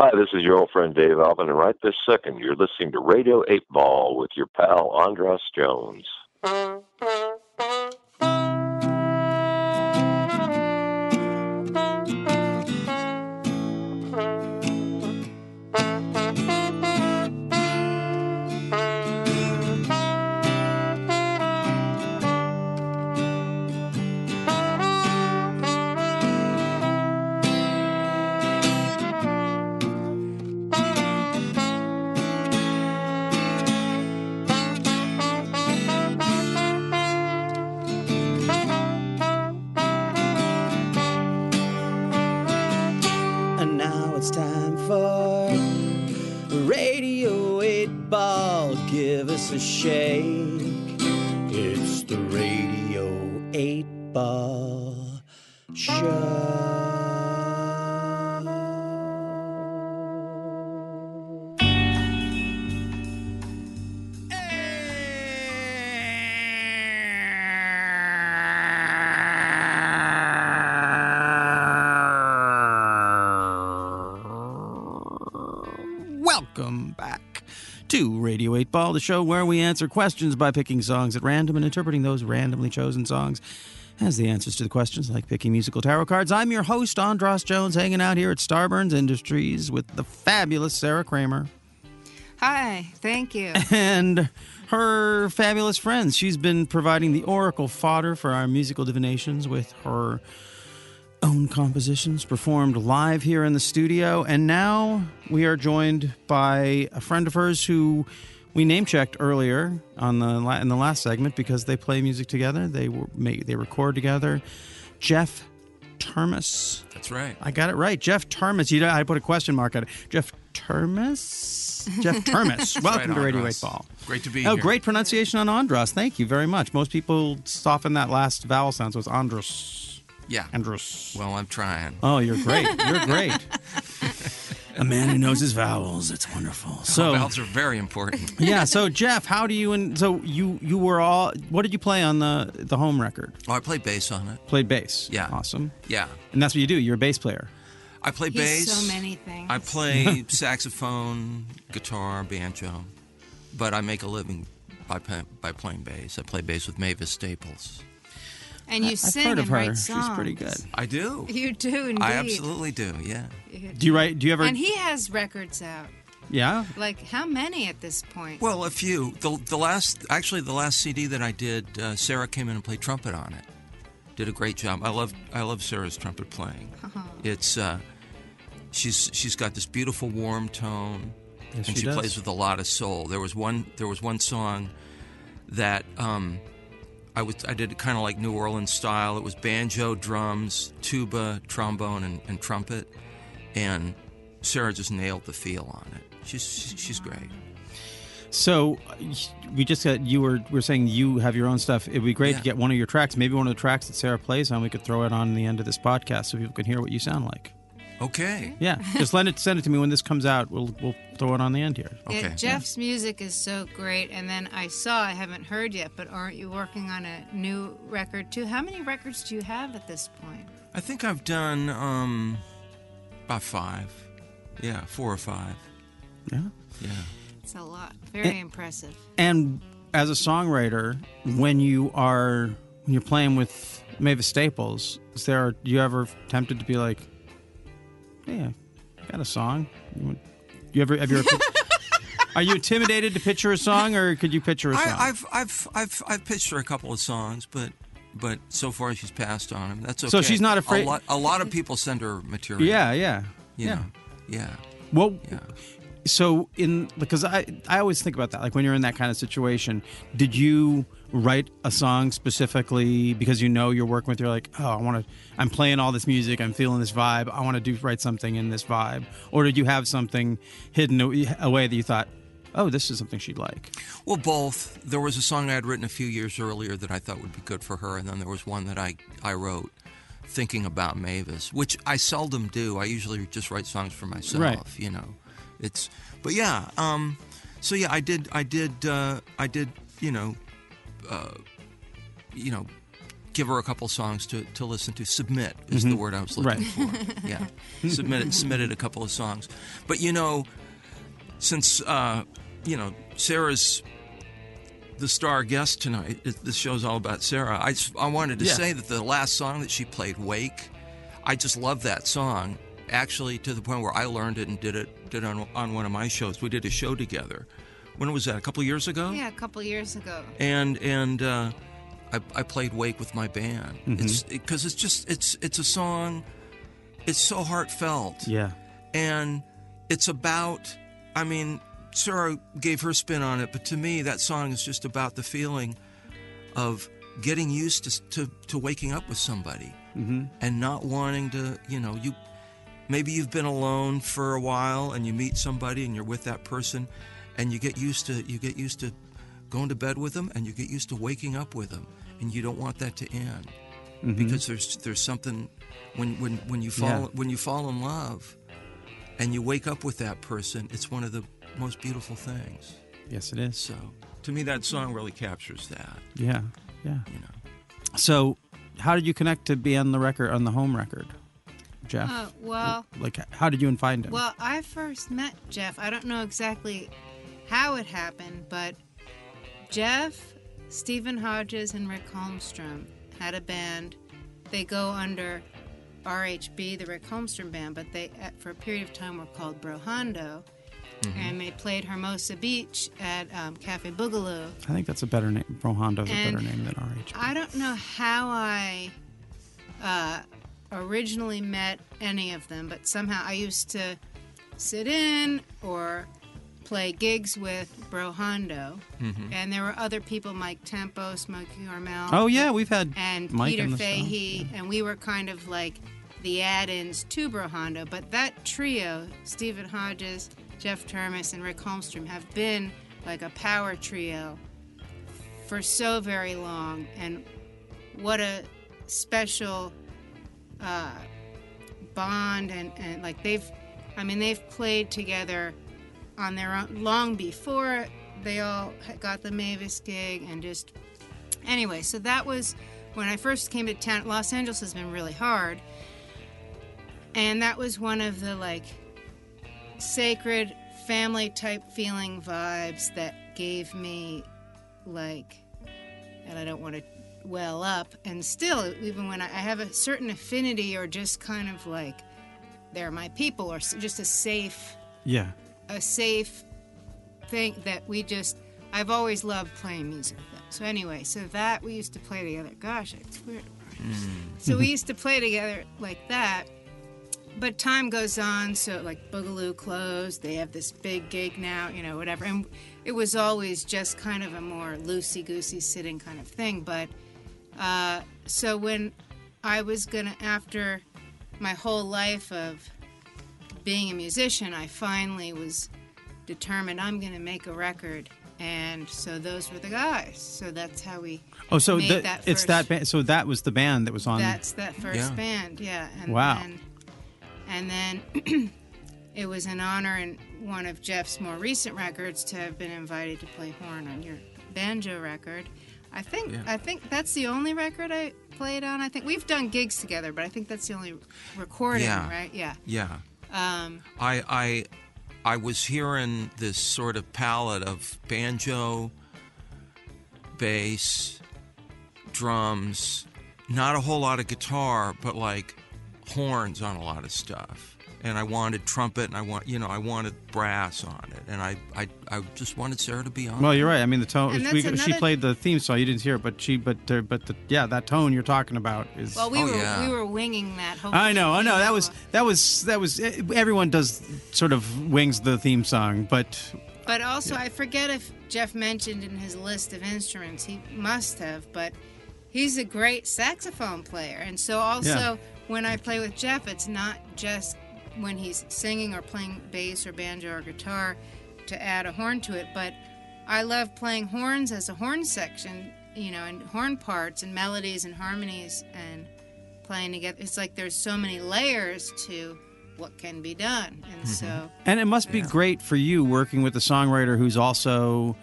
Hi, this is your old friend Dave Alvin, and right this second, you're listening to Radio 8 Ball with your pal Andras Jones. Welcome back to Radio 8 Ball, the show where we answer questions by picking songs at random and interpreting those randomly chosen songs as the answers to the questions, like picking musical tarot cards. I'm your host, Andras Jones, hanging out here at Starburns Industries with the fabulous Sarah Kramer Hi, thank you. and her fabulous friends. She's been providing the oracle fodder for our musical divinations with her own compositions performed live here in the studio. And now we are joined by a friend of hers who we name checked earlier on the in the last segment because they play music together. They were make, they record together. Jeff Turmes. That's right. I got it right. Jeff Turmes. You know, I put a question mark on it. Jeff Turmes. Jeff Turmes. Welcome right, to Radio Andros. 8 Ball. Great to be here. Oh, here. great pronunciation on Andros. Thank you very much. Most people soften that last vowel sound, so it's Andros. Yeah. Andros. Well, I'm trying. Oh, you're great. You're great. a man who knows his vowels. It's wonderful. So, Vowels are very important. yeah. So, Jeff, how do you and so you you were all what did you play on the the home record? Oh, I played bass on it. Played bass. Yeah. Awesome. Yeah. And that's what you do. You're a bass player. I play He's bass. so many things. I play saxophone, guitar, banjo, but I make a living by by playing bass. I play bass with Mavis Staples. And you I've sing heard of and her. write She's pretty good. I do. You do indeed. I absolutely do. Yeah. Do you write? Do you ever? And he has records out. yeah. Like how many at this point? Well, a few. The the last actually the last CD that I did, uh, Sarah came in and played trumpet on it. Did a great job. I love I love Sarah's trumpet playing. Uh-huh. It's uh, she's she's got this beautiful warm tone, Yes, and she she, does. plays with a lot of soul. There was one there was one song that um, I was I did it kind of like New Orleans style. It was banjo, drums, tuba, trombone, and, and trumpet, and Sarah just nailed the feel on it. She's she's, great. So we just got you were we are saying you have your own stuff. It'd be great to get one of your tracks, maybe one of the tracks that Sarah plays on. We could throw it on the end of this podcast so people can hear what you sound like. Okay. Yeah, just let it send it to me when this comes out. We'll we'll throw it on the end here. Yeah, okay. Jeff's music is so great. And then I saw, I haven't heard yet, but aren't you working on a new record too? How many records do you have at this point? I think I've done um, about five. Yeah, four or five. Yeah. Yeah. It's a lot. Very Eh. impressive. And as a songwriter, when you are when you're playing with Mavis Staples, is there you ever tempted to be like, "Hey, I got a song." You, ever have you ever? are you intimidated to picture a song, or could you picture a song? I, I've I've I've I've pitched her a couple of songs, but but so far she's passed on them. That's okay. So she's not afraid- A lot, a lot of people send her material. yeah, yeah, You yeah. Yeah. Well, Yeah. So in because I I always think about that. Like when you're in that kind of situation, did you write a song specifically because you know you're working with? You're like, oh, I want to. I'm playing all this music. I'm feeling this vibe. I want to do write something in this vibe. Or did you have something hidden away that you thought, oh, this is something she'd like? Well, both. There was a song I had written a few years earlier that I thought would be good for her, and then there was one that I, I wrote thinking about Mavis, which I seldom do. I usually just write songs for myself, Right. you know. It's but yeah, um so yeah, I did I did uh I did, you know, uh you know, give her a couple songs to, to listen to. Submit is the word I was looking for. Yeah, submitted submitted a couple of songs. But you know, since uh, you know Sarah's the star guest tonight, this show's all about Sarah. I I wanted to Yeah. say that the last song that she played, "Wake," I just love that song. Actually, to the point where I learned it and did it did it on on one of my shows. We did a show together. When was that? A couple years ago Yeah, a couple years ago. and and uh, I, I played Wake with my band. Mm-hmm. It's because it's just it's it's a song. It's so heartfelt, Yeah. and it's about. I mean, Sarah gave her spin on it, but to me, that song is just about the feeling of getting used to to, to waking up with somebody and not wanting to. You know, you maybe you've been alone for a while and you meet somebody and you're with that person and you get used to you get used to going to bed with them and you get used to waking up with them and you don't want that to end mm-hmm. because there's there's something when when when you fall Yeah. when you fall in love and you wake up with that person it's one of the most beautiful things Yes, it is. so to me that song really captures that Yeah. Yeah. you know So, how did you connect to be on the record on the home record, Jeff? Uh, well, like, how did you find him? well, I first met Jeff. I don't know exactly how it happened, but Jeff, Stephen Hodges, and Rick Holmstrom had a band. They go under RHB, the Rick Holmstrom band, but they, for a period of time, were called Brohondo. And they played Hermosa Beach at um, Cafe Boogaloo. I think that's a better name. Rohando's a better name than RH. I don't know how I uh, originally met any of them, but somehow I used to sit in or play gigs with Bro Hondo. Mm-hmm. And there were other people, Mike Tempo, Smokey Hormel. Oh yeah, we've had And Mike Peter on the show. Fahey, and we were kind of like the add-ins to Brohondo. But that trio, Stephen Hodges, Jeff Turmes, and Rick Holmstrom, have been like a power trio for so very long. And what a special uh, bond and, and like they've i mean they've played together on their own long before they all got the mavis gig and just anyway so that was when i first came to town los angeles has been really hard. And that was one of the like sacred family type feeling vibes that gave me like and I don't want to well up. And still, even when I, I have a certain affinity or just kind of like they're my people or just a safe, Yeah. a safe thing that we just. I've always loved playing music with them. So anyway, so that we used to play together. Gosh, it's weird. Mm. So we used to play together like that. But time goes on, so like Boogaloo closed. They have this big gig now, you know, whatever. And it was always just kind of a more loosey goosey sitting kind of thing. But uh, so when I was gonna, after my whole life of being a musician, I finally was determined I'm gonna make a record. And so those were the guys. So that's how we. Oh, so made the, that it's that band. So that was the band that was on. That's that first Yeah. band, yeah. And Wow. Then, and then it was an honor in one of Jeff's more recent records to have been invited to play horn on your banjo record. I think Yeah. I think that's the only record I played on. I think we've done gigs together, but I think that's the only recording, Yeah. right? Yeah. yeah Um, I I I was hearing this sort of palette of banjo, bass, drums, not a whole lot of guitar, but like horns on a lot of stuff. And I wanted trumpet, and I want you know I wanted brass on it, and I I, I just wanted Sarah to be on. Well, it. you're right. I mean, the tone. And We, that's she played the theme song. You didn't hear it, but she, but, uh, but the, yeah, that tone you're talking about is. well, we Oh, were yeah. we were winging that. Hopefully I know, I know. That was, that was, that was. eh, Everyone does sort of wings the theme song, but But also, I forget if Jeff mentioned in his list of instruments. He must have, but he's a great saxophone player. And so, also, Yeah. when I play with Jeff, it's not just when he's singing or playing bass or banjo or guitar to add a horn to it, but I love playing horns as a horn section, you know, and horn parts and melodies and harmonies and playing together. It's like there's so many layers to what can be done. And mm-hmm. so. and it must be great for you working with a songwriter who's also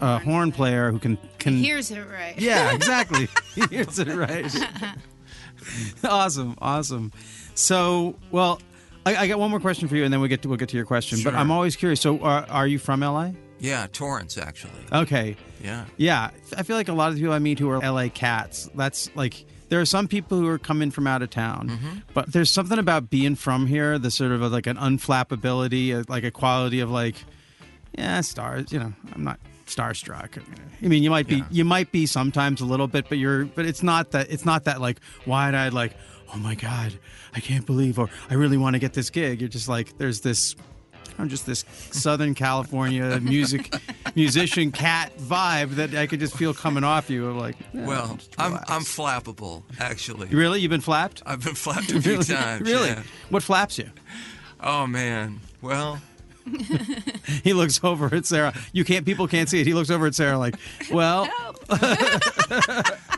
a horn player who can can Here's it right. Yeah, exactly. he hears it right. awesome, awesome. So, well, I, I got one more question for you, and then we get to we'll get to your question. But I'm always curious. So, are, are you from LA? Yeah, Torrance actually. Okay. Yeah. Yeah, I feel like a lot of the people I meet who are LA cats. That's like there are some people who are coming from out of town, Mm-hmm. but there's something about being from here. The sort of like an unflappability, uh, like a quality of like, yeah, stars. You know, I'm not starstruck. I mean, you might be, Yeah. you might be sometimes a little bit, but you're, but it's not that. It's not that like wide-eyed, like, oh my god, I can't believe, or I really want to get this gig. You're just like, there's this. I'm just this Southern California music musician cat vibe that I could just feel coming off you. Like, yeah, Well, I'm. I'm flappable actually. really you've been flapped. I've been flapped a few really, times. really. yeah. What flaps you? Oh man. Well, He looks over at Sarah. You can't. People can't see it. He looks over at Sarah like, well,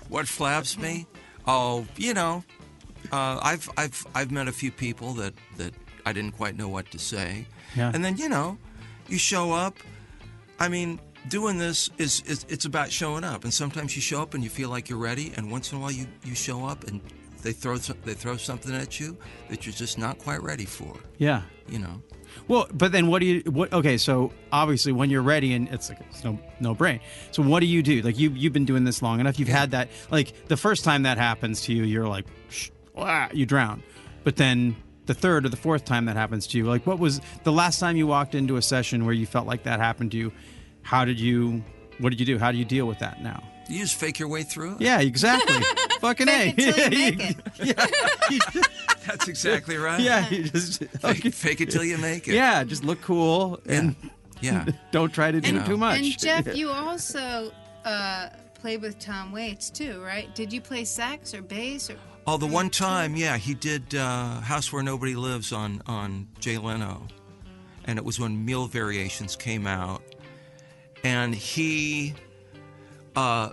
what flaps me? Oh, you know, uh, I've I've I've met a few people that that I didn't quite know what to say, Yeah. and then you know, you show up. I mean, doing this is, is it's about showing up, and sometimes you show up and you feel like you're ready, and once in a while you you show up and they throw they throw something at you that you're just not quite ready for. yeah. You know. Well, but then what do you? What? Okay, so obviously when you're ready, and it's like it's no no brain. So what do you do? Like you you've been doing this long enough. You've had that. Like the first time that happens to you, you're like, Shh, wah, you drown. But then the third or the fourth time that happens to you, like what was the last time you walked into a session where you felt like that happened to you? How did you? What did you do? How do you deal with that now? You just fake your way through it. Yeah, exactly. Fucking Fake a. it till you make it. That's exactly right. yeah, you just Fake, fake it till you make it. yeah, just look cool and Yeah. don't try to do know. too much. And Jeff, you also uh, played with Tom Waits too, right? Did you play sax or bass or? Oh, the one time, yeah, he did uh, "House Where Nobody Lives" on on Jay Leno, and it was when Mule Variations came out, and he, uh,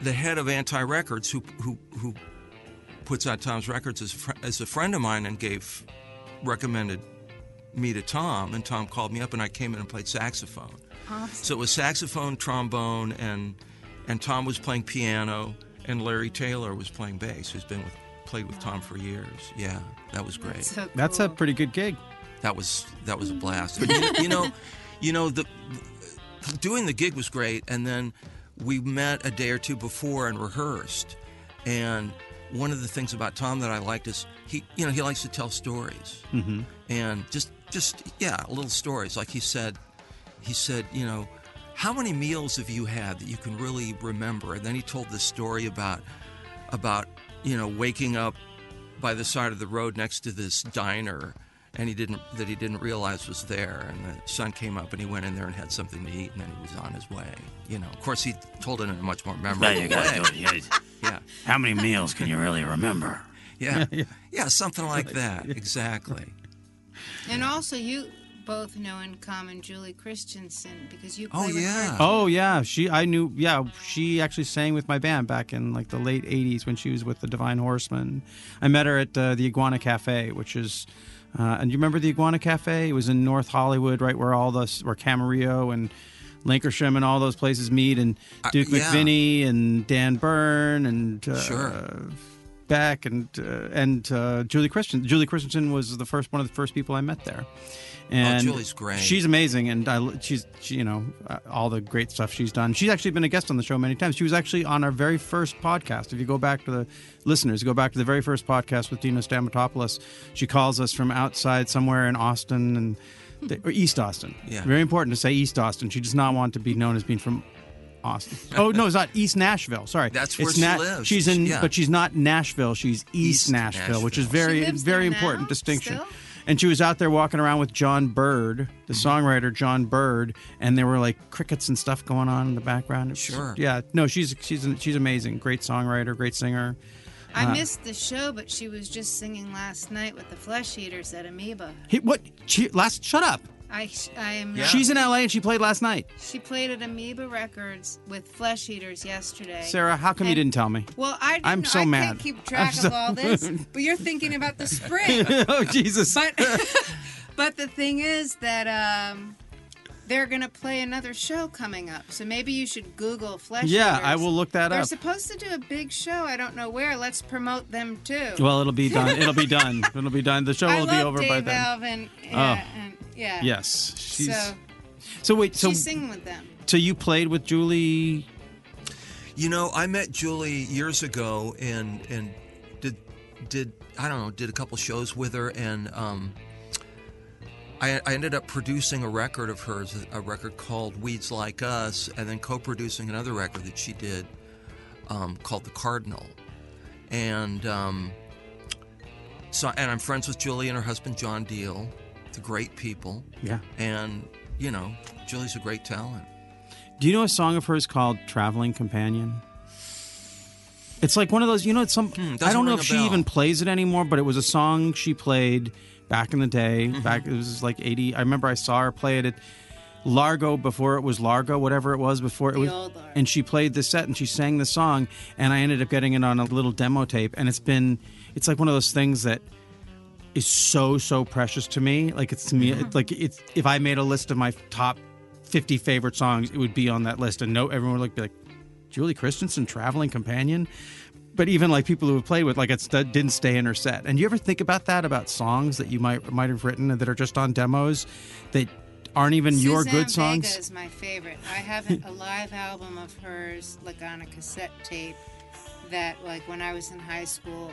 the head of Anti Records, who who who puts out Tom's records, is, fr- is a friend of mine, and gave recommended me to Tom, and Tom called me up, and I came in and played saxophone. So it was saxophone, trombone, and and Tom was playing piano, and Larry Taylor was playing bass, who's been with played with Tom for years. Yeah, that was great. So That's a pretty good gig. That was that was a blast. But you, you know, you know the doing the gig was great, and then we met a day or two before and rehearsed. And one of the things about Tom that I liked is he, you know, he likes to tell stories, mm-hmm. and just just yeah, little stories. Like he said, he said, you know, how many meals have you had that you can really remember? And then he told this story about about you know waking up by the side of the road next to this diner and he didn't that he didn't realize was there and the sun came up and he went in there and had something to eat and then he was on his way you know. Of course he told it in a much more memorable you way. do it. You gotta- yeah. How many meals can you really remember? yeah. Yeah something like that. Exactly. And also, you both know in common Julie Christensen because you. Oh, play with yeah. her. Oh yeah, she I knew. Yeah, she actually sang with my band back in like the late '80s when she was with the Divine Horsemen. I met her at uh, the Iguana Cafe, which is. Uh, and you remember the Iguana Cafe? It was in North Hollywood, right where all the where Camarillo and Lankershim and all those places meet, and Duke yeah. McVinnie and Dan Byrne and uh, Sure. Beck and uh, and uh, Julie Christensen. Julie Christensen was the first one of the first people I met there. And Julie's great. She's amazing, and I, she's she, you know uh, all the great stuff she's done. She's actually been a guest on the show many times. She was actually on our very first podcast. If you go back to the listeners, go back to the very first podcast with Dino Stamatopoulos. She calls us from outside somewhere in Austin and or East Austin. Yeah. very important to say East Austin. She does not want to be known as being from. Austin. Oh no, it's not East Nashville. Sorry, That's where it's she lives. She's in, Yeah. but she's not Nashville. She's East, East Nashville, which is very, very important now, distinction. still? And she was out there walking around with John Bird, the songwriter John Bird, and there were like crickets and stuff going on in the background. Was- Sure. Yeah. No, she's she's she's amazing. Great songwriter, great singer. I Uh, missed the show, but she was just singing last night with the Flesh Eaters at Amoeba. He, what? She, last? Shut up. I, I am. Yeah. She's in LA and she played last night. She played at Amoeba Records with Flesh Eaters yesterday. Sarah, how come you didn't tell me? Well, I didn't, I'm so I mad. can't keep track so- of all this, but you're thinking about the spring. oh Jesus! but but the thing is that um, they're gonna play another show coming up. So maybe you should Google Flesh Yeah, Eaters. I will look that up. They're supposed to do a big show. I don't know where. Let's promote them too. Well, it'll be done. It'll be done. It'll be done. The show I will love be over Dave by then. Alvin. Yeah, Oh. and, yeah. Yes, she's. so So, wait, so she's singing with them. so you played with Julie? You know, I met Julie years ago and and did did I don't know did a couple shows with her and um, I, I ended up producing a record of hers, a record called Weeds Like Us, and then co-producing another record that she did um, called The Cardinal, and um, so and I'm friends with Julie and her husband John Deal. They're great people, Yeah. and you know, Julie's a great talent. Do you know a song of hers called "Traveling Companion"? It's like one of those. You know, it's some. Hmm, I don't know if she bell. even plays it anymore, but it was a song she played back in the day. Mm-hmm. Back it was like eighty. I remember I saw her play it at Largo before it was Largo, whatever it was before it The was. And she played the set and she sang the song, and I ended up getting it on a little demo tape. And it's been, it's like one of those things that is so so precious to me. Like it's to me, Mm-hmm. it's like it's if I made a list of my top fifty favorite songs, it would be on that list, and no, everyone would like be like, Julie Christensen, traveling companion. But even like people who have played with, like it st- didn't stay in her set. And do you ever think about that about songs that you might might have written that are just on demos that aren't even your good songs? Vega is my favorite. I have a live album of hers, like on a cassette tape, that like when I was in high school.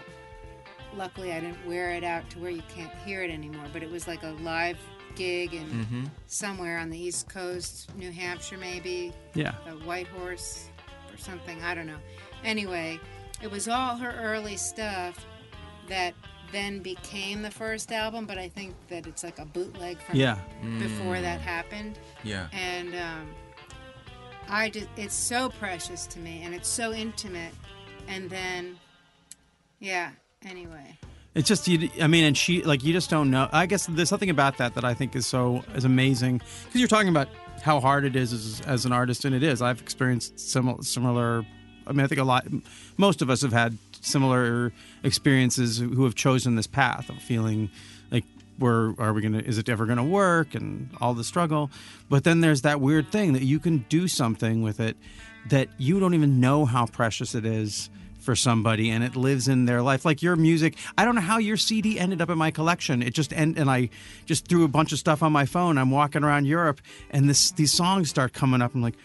Luckily, I didn't wear it out to where you can't hear it anymore. But it was like a live gig in Mm-hmm. somewhere on the East Coast, New Hampshire, maybe Yeah. a White Horse or something. I don't know. Anyway, it was all her early stuff that then became the first album. But I think that it's like a bootleg from Yeah. before that happened Yeah. and um, I just it's so precious to me and it's so intimate and then yeah anyway It's just you. I mean, and she like you just don't know. I guess there's something about that that I think is so is amazing because you're talking about how hard it is as, as an artist, and it is. I've experienced similar similar. I mean, I think a lot. Most of us have had similar experiences who have chosen this path of feeling like where are we gonna? Is it ever gonna work? And all the struggle. But then there's that weird thing that you can do something with it that you don't even know how precious it is for somebody and it lives in their life like your music i don't know how your cd ended up in my collection it just end and i just threw a bunch of stuff on my phone i'm walking around europe and this these songs start coming up i'm like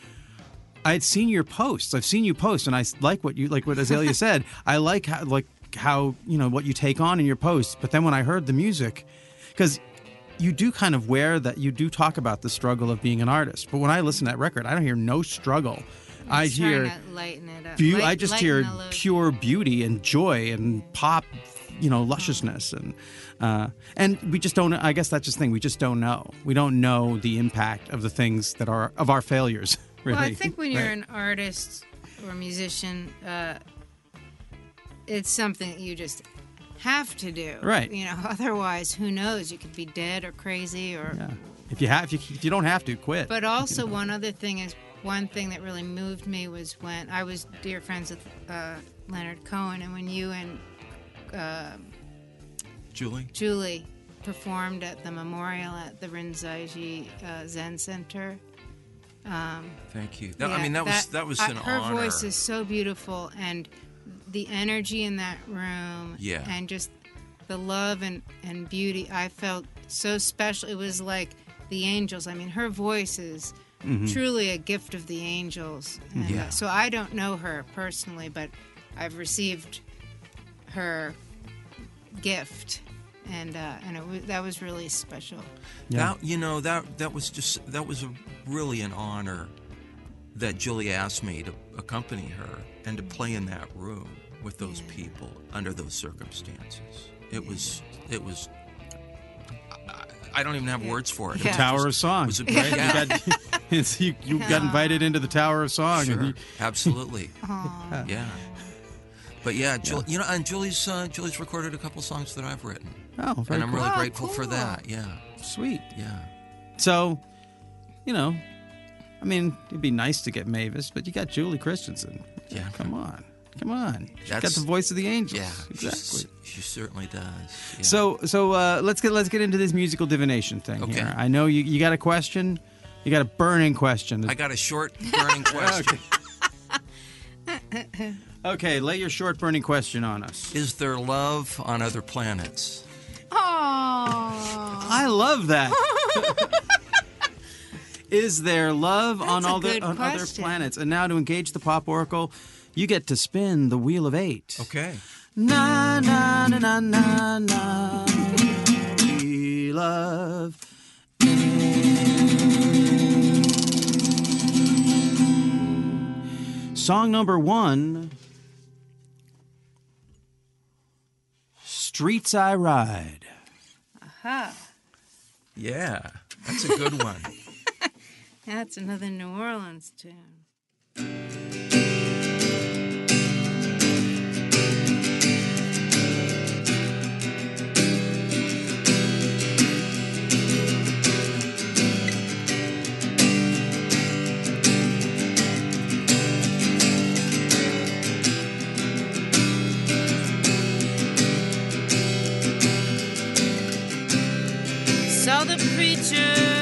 i had seen your posts i've seen you post and I like what you like what azalea said i like how like how you know what you take on in your posts but then when i heard the music because you do kind of wear that you do talk about the struggle of being an artist but when i listen to that record i don't hear no struggle i hear lighten it up beau- Light- I just hear pure beauty and joy and pop, you know, lusciousness and uh, and we just don't. I guess that's just the thing. We just don't know. We don't know the impact of the things that are of our failures. Really. well i think when you're Right. an artist or a musician uh, it's something that you just have to do Right. you know otherwise who knows you could be dead or crazy or yeah. If you have, if you, if you don't have to quit. But also, one other thing is one thing that really moved me was when I was dear friends with uh, Leonard Cohen, and when you and uh, Julie. Julie performed at the memorial at the Rinzai uh, Zen Center. Thank you. That, I mean, that, was that was I- an her honor. voice is so beautiful, and the energy in that room, Yeah. and just the love and, and beauty. I felt so special. It was like the angels. I mean, her voice is truly a gift of the angels. And, uh, Mm-hmm. Yeah. so I don't know her personally, but I've received her gift, and uh, and it was, that was really special. Yeah. That you know that that was just that was a, really an honor that Julie asked me to accompany her and to play in that room with those people under those circumstances. It was it was. I, I don't even have words for it. It Yeah. Tower just- of Song. It was a right? great, yeah, You got, you, you got invited into the Tower of Song. sure, you- absolutely, yeah. But yeah, Jul- you know, and Julie's uh, Julie's recorded a couple songs that I've written, oh, very and I'm cool. really Oh, grateful for that. Yeah, sweet. yeah. So, you know, I mean, it'd be nice to get Mavis, but you got Julie Christensen. Yeah. Come on. Come on. She's got the voice of the angels. Yeah, Exactly. she, she certainly does. yeah. So, so uh, let's get let's get into this musical divination thing Okay. here. I know you, you got a question You got a burning question. I got a short burning question. Okay, lay your short burning question on us. Is there love on other planets? Oh. I love that. Is there love on That's a all the good on other planets? And now to engage the pop oracle, you get to spin the wheel of eight. Okay. Na na na na na na. We love. Song number one. Streets I Ride. Aha. Yeah, that's a good one. That's another New Orleans tune. Saw the preacher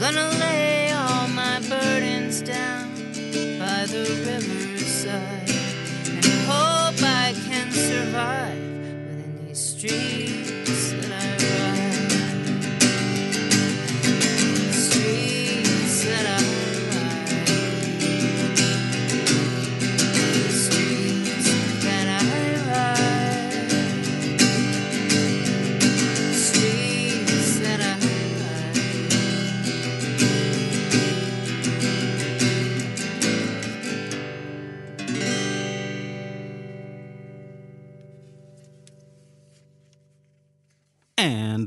gonna lay all my burdens down by the riverside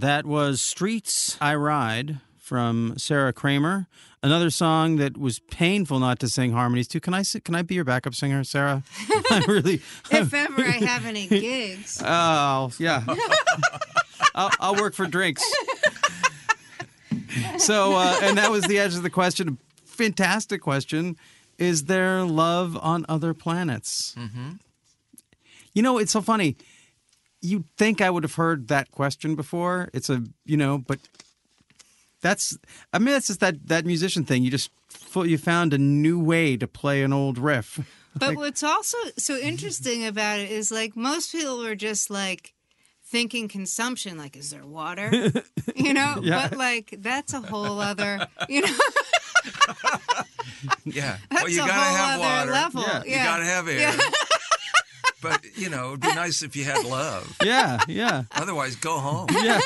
that was Streets I Ride from Sarah Kramer. Another song that was painful not to sing harmonies to. Can I can I be your backup singer, Sarah? I really If ever I have any gigs. Oh, yeah. I'll, I'll work for drinks. So, uh, and that was the edge of the question. Fantastic question. Is there love on other planets? Mm-hmm. You know, it's so funny. You'd think I would have heard that question before. It's a, you know, but That's I mean that's just that that musician thing. You just you found a new way to play an old riff. But what's also so interesting about it is like most people are just like thinking consumption, like, is there water? You know? Yeah. But like that's a whole other you know Yeah. that's well, you a gotta whole have other water. level. Yeah. You gotta have air. Yeah. But you know, it'd be nice if you had love. Yeah, yeah, Otherwise, go home. yeah.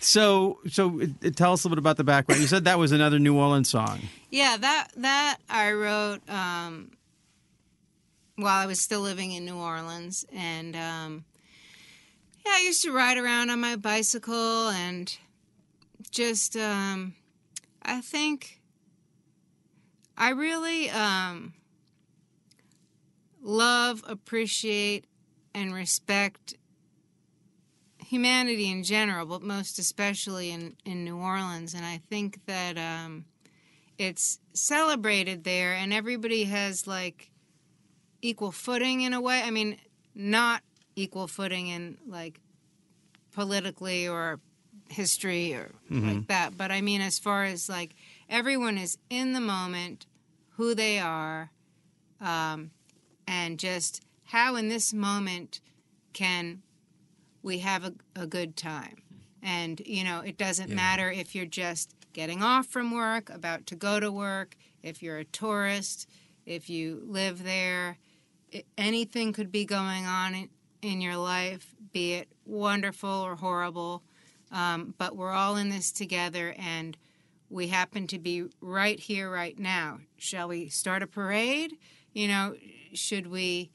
So so it, it- tell us a little bit about the background. You said that was another New Orleans song. Yeah, that that I wrote um, while I was still living in New Orleans, and um, yeah, I used to ride around on my bicycle and just um, I think I really um, love, appreciate, and respect humanity in general, but most especially in, in New Orleans. And I think that um, it's celebrated there, and everybody has like equal footing in a way. I mean, not equal footing in like politically or history or like that, but I mean, as far as like everyone is in the moment, who they are, um, and just how in this moment can we have a, a good time. And, you know, it doesn't matter if you're just getting off from work, about to go to work, if you're a tourist, if you live there. Anything could be going on in, in your life, be it wonderful or horrible. Um, but we're all in this together and we happen to be right here, right now. Shall we start a parade? You know, should we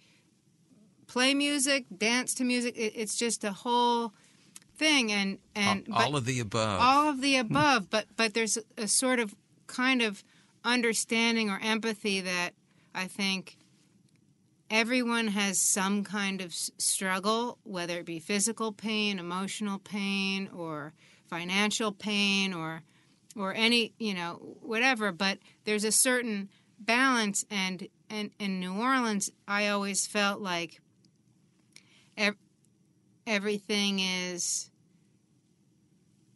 play music, dance to music? It, it's just a whole thing. And, and all, all of the above. all of the hmm. above but but there's a, sort of kind of understanding or empathy that i think everyone has some kind of s- struggle whether it be physical pain emotional pain or financial pain or or any you know whatever but there's a certain balance and and in new orleans i always felt like ev- everything is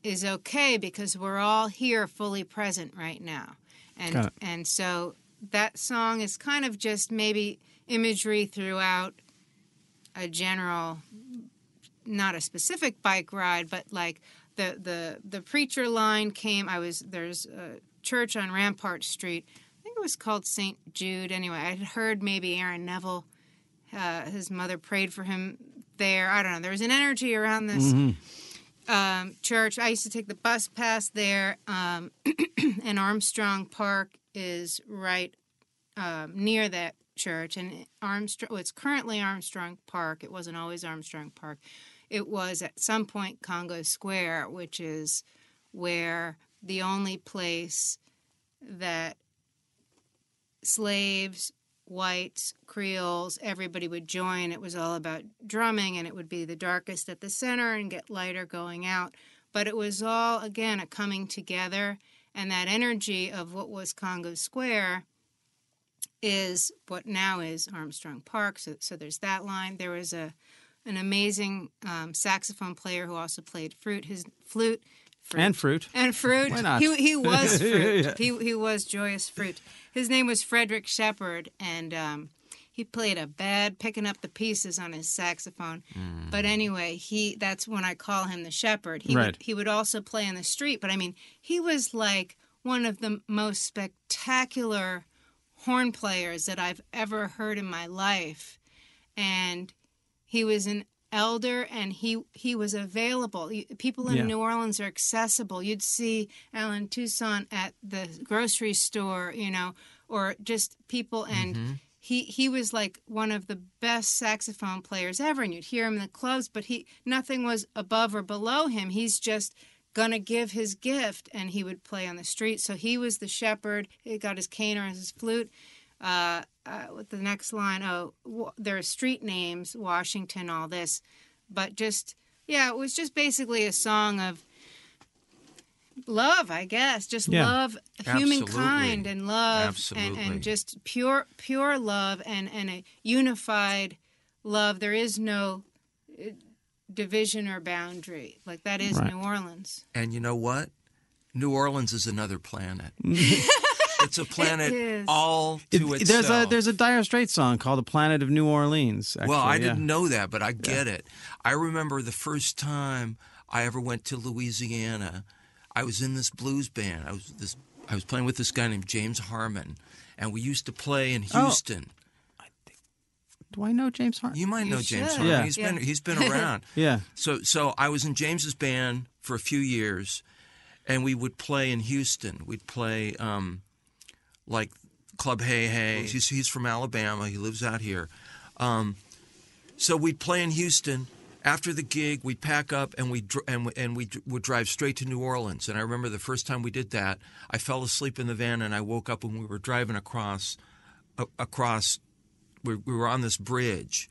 is okay because we're all here fully present right now. And and so that song is kind of just maybe imagery throughout a general not a specific bike ride, but like the the the preacher line came I was there's a church on Rampart Street. I think it was called St. Jude. Anyway, I had heard maybe Aaron Neville uh, his mother prayed for him there. I don't know. There was an energy around this um, church. I used to take the bus past there, um, and Armstrong Park is right um, near that church. And Armstrong, well, it's currently Armstrong Park. It wasn't always Armstrong Park. It was at some point Congo Square, which is where the only place that slaves, whites, Creoles, everybody would join. It was all about drumming, and it would be the darkest at the center and get lighter going out. But it was all, again, a coming together, and that energy of what was Congo Square is what now is Armstrong Park. So, so there's that line. There was a an amazing um, saxophone player who also played fruit. His flute, fruit, And fruit. and fruit. Why not? He he was fruit. Yeah. He he was joyous fruit. His name was Frederick Shepard, and um, he played a bad picking up the pieces on his saxophone. But anyway, he that's when I call him the shepherd. He Right. would he would also play in the street, but I mean, he was like one of the most spectacular horn players that I've ever heard in my life. And he was an elder and he he was available. People in Yeah. new orleans are accessible. You'd see Allen Toussaint at the grocery store you know or just people and mm-hmm. he he was like one of the best saxophone players ever and you'd hear him in the clubs but he nothing was above or below him. He's just gonna give his gift and he would play on the street. So he was the shepherd. He got his cane or his flute uh, uh, with the next line, oh, w- there are street names, Washington, all this, but just yeah, it was just basically a song of love, I guess, just Yeah. love humankind and love and, and just pure pure love and and a unified love. There is no uh, division or boundary like that is Right. New Orleans. And you know what? New Orleans is another planet. it's a planet is. all to It- itself. there's a there's a Dire Straits song called "The Planet of New Orleans." well, I yeah. didn't know that, but I get it. I remember the first time I ever went to Louisiana. I was in this blues band. I was this. I was playing with this guy named James Harman, and we used to play in Oh. Houston. Do I know James Harman? You might You know James should. Harman. Yeah. He's Yeah. been he's been around. Yeah. So so I was in James's band for a few years, and we would play in Houston. We'd play um, like Club Hey Hey. He's he's from Alabama. He lives out here. Um, so we'd play in Houston. After the gig, we'd pack up and we dr- and we, and we d- would drive straight to New Orleans. And I remember the first time we did that, I fell asleep in the van and I woke up when we were driving across a- across. We, we were on this bridge,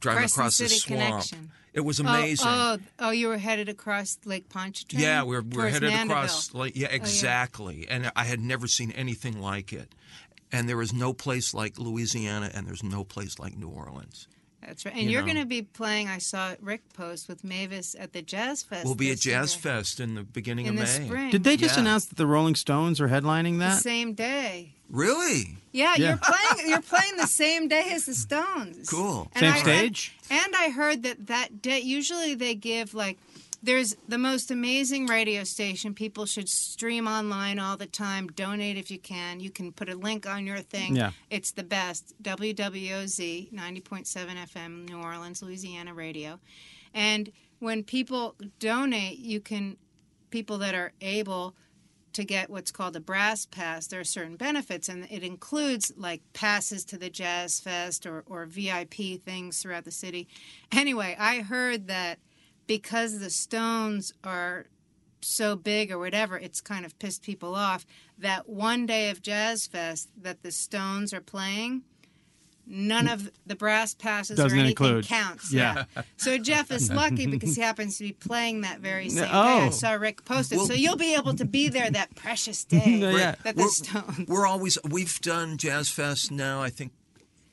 driving Carson across City the swamp. Connection. It was Oh, amazing. Oh, oh, you were headed across Lake Pontchartrain. Yeah, we're we're Towards headed Mandeville. across. Like, oh, yeah, exactly. And I had never seen anything like it. And there is no place like Louisiana, and there's no place like New Orleans. That's right. And you you are going to be playing. I saw Rick post with Mavis at the Jazz Fest. We'll be at Jazz year. Fest in the beginning in of the May. spring. Did they just Yeah. announce that the Rolling Stones are headlining that? the that? same day? Really? Yeah, Yeah. you're playing. You're playing the same day as the Stones. Cool. And Same I- stage? And I heard that that day. Usually they give like. There's the most amazing radio station. People should stream online all the time. Donate if you can. You can put a link on your thing. Yeah. It's the best. WWOZ 90.7 FM, New Orleans, Louisiana radio. And when people donate, you can, people that are able to get what's called a brass pass, there are certain benefits, and it includes like passes to the Jazz Fest or, or VIP things throughout the city. Anyway, I heard that because the Stones are so big or whatever, it's kind of pissed people off that one day of Jazz Fest that the Stones are playing, none of the brass passes Doesn't or anything include. counts. Yeah. So Jeff is lucky because he happens to be playing that very same day. Oh. I saw Rick post it. Well- so you'll be able to be there that precious day No, yeah. that the We're, Stones. we're always we've done Jazz Fest now. I think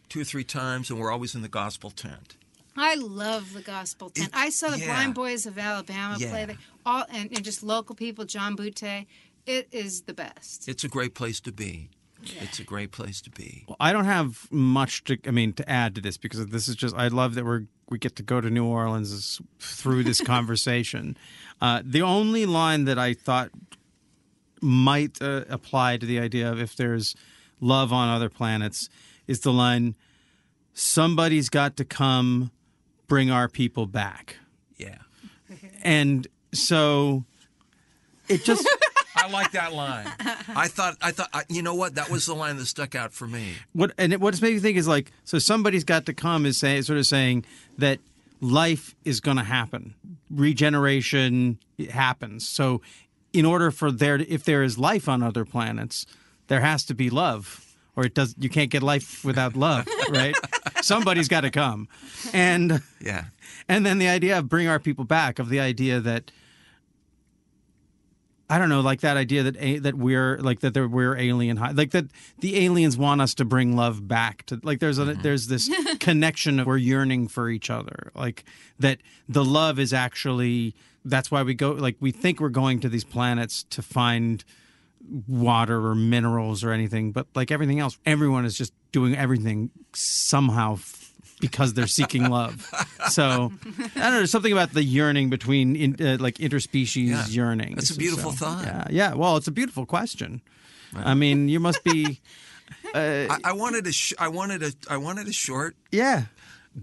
two or three times, and we're always in the gospel tent. I love the gospel tent. It- I saw the yeah. Blind Boys of Alabama Yeah. play there. All and, and just local people, John Boutté. It is the best. It's a great place to be. It's a great place to be. Well, I don't have much to, I mean, to add to this because this is just. I love that we're we get to go to New Orleans through this conversation. Uh, the only line that I thought might uh, apply to the idea of if there's love on other planets is the line, "Somebody's got to come, bring our people back," Yeah, and so it just. I like that line. I thought I thought I, you know what? That was the line that stuck out for me. what and it, what's made me think is like so somebody's got to come is saying sort of saying that life is going to happen. Regeneration happens. So in order for there to, if there is life on other planets there has to be love or it does you can't get life without love right? Somebody's got to come. And Yeah, and then the idea of bring our people back of the idea that I don't know, like that idea that a, that we're like that we're alien, high, like that the aliens want us to bring love back to like there's a mm-hmm. there's this connection of we're yearning for each other, like that the love is actually that's why we go like we think we're going to these planets to find water or minerals or anything, but like everything else, everyone is just doing everything somehow because they're seeking love. So I don't know. There's something about the yearning between in, uh, like interspecies Yeah. yearning. That's a beautiful so, thought. Yeah, yeah. Well, it's a beautiful question. I mean, you must be. I, I wanted a sh- I wanted a I wanted a short, Yeah,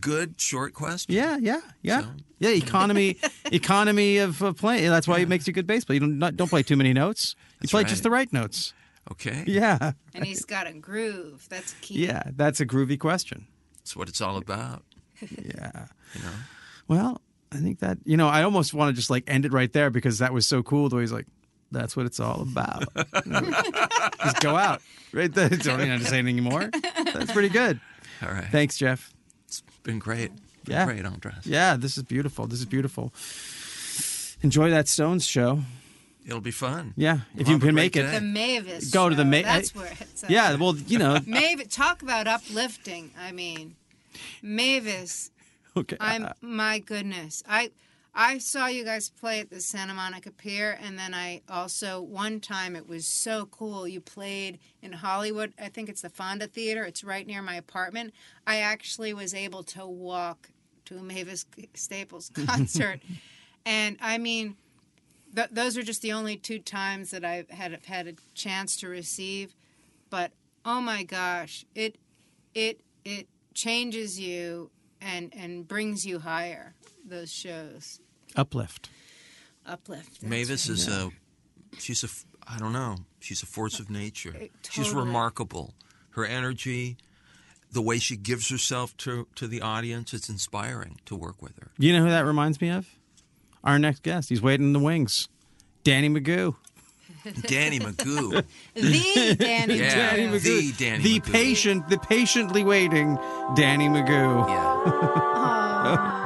good short question. yeah, yeah, yeah. So- Yeah, economy, economy of uh, play. That's why it makes you good baseball. You don't not, don't play too many notes. You That's play right. just the right notes. Okay. Yeah, and he's got a groove. That's key. yeah. That's a groovy question. That's what it's all about. Yeah. You know. Well, I think that you know, I almost want to just like end it right there because that was so cool. The way he's like, "That's what it's all about." just go out right there. Don't need to say anything more. That's pretty good. All right. Thanks, Jeff. It's been great. Been Yeah. Great, Andras. Yeah, this is beautiful. This is beautiful. Enjoy that Stones show. It'll be fun. Yeah, if We'll you can make it. day. The Mavis. Go to the Mavis. That's where it's at. Yeah, well, you know, Mavis. Talk about uplifting. I mean, Mavis. okay. I'm my goodness. I I saw you guys play at the Santa Monica Pier, and then I also one time it was so cool. You played in Hollywood. I think it's the Fonda Theater. It's right near my apartment. I actually was able to walk to a Mavis Staples concert, and I mean, th- those are just the only two times that I've had have had a chance to receive. But oh my gosh, it it it changes you and and brings you higher. Those shows Uplift. uplift. Mavis right. is a she's a I don't know. She's a force of nature. It- She's remarkable. Her energy, the way she gives herself to to the audience, it's inspiring to work with her. You know who that reminds me of? Our next guest. He's waiting in the wings. Danny Magoo. Danny Magoo. the Danny. Yeah, Danny Magoo. the Danny the Magoo. patient, the patiently waiting Danny Magoo. Yeah.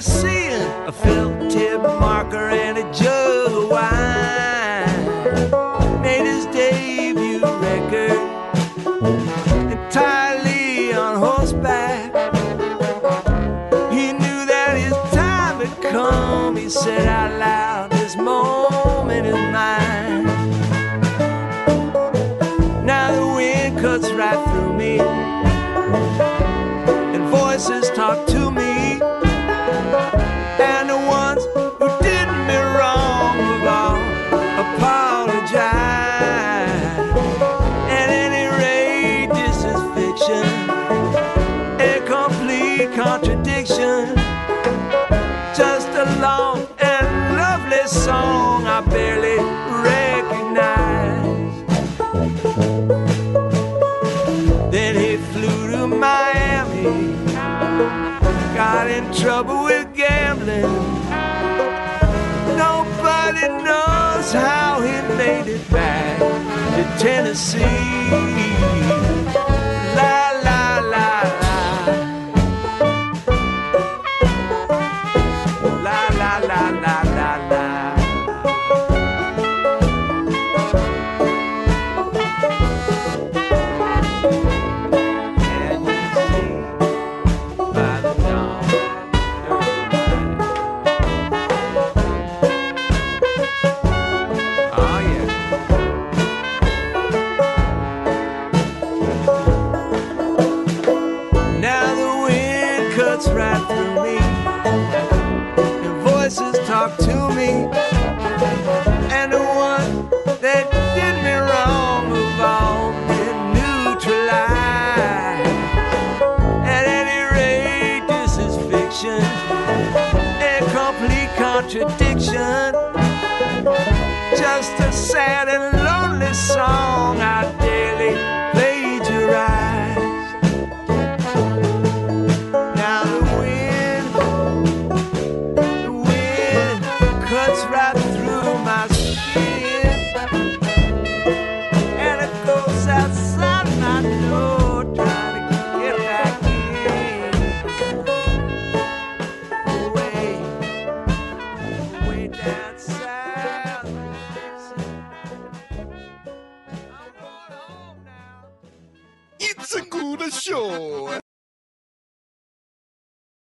Tennessean, a felt tip marker, and a jug of wine. Made his debut record entirely on horseback. He knew that his time had come. He said out loud, This moment Tennessee.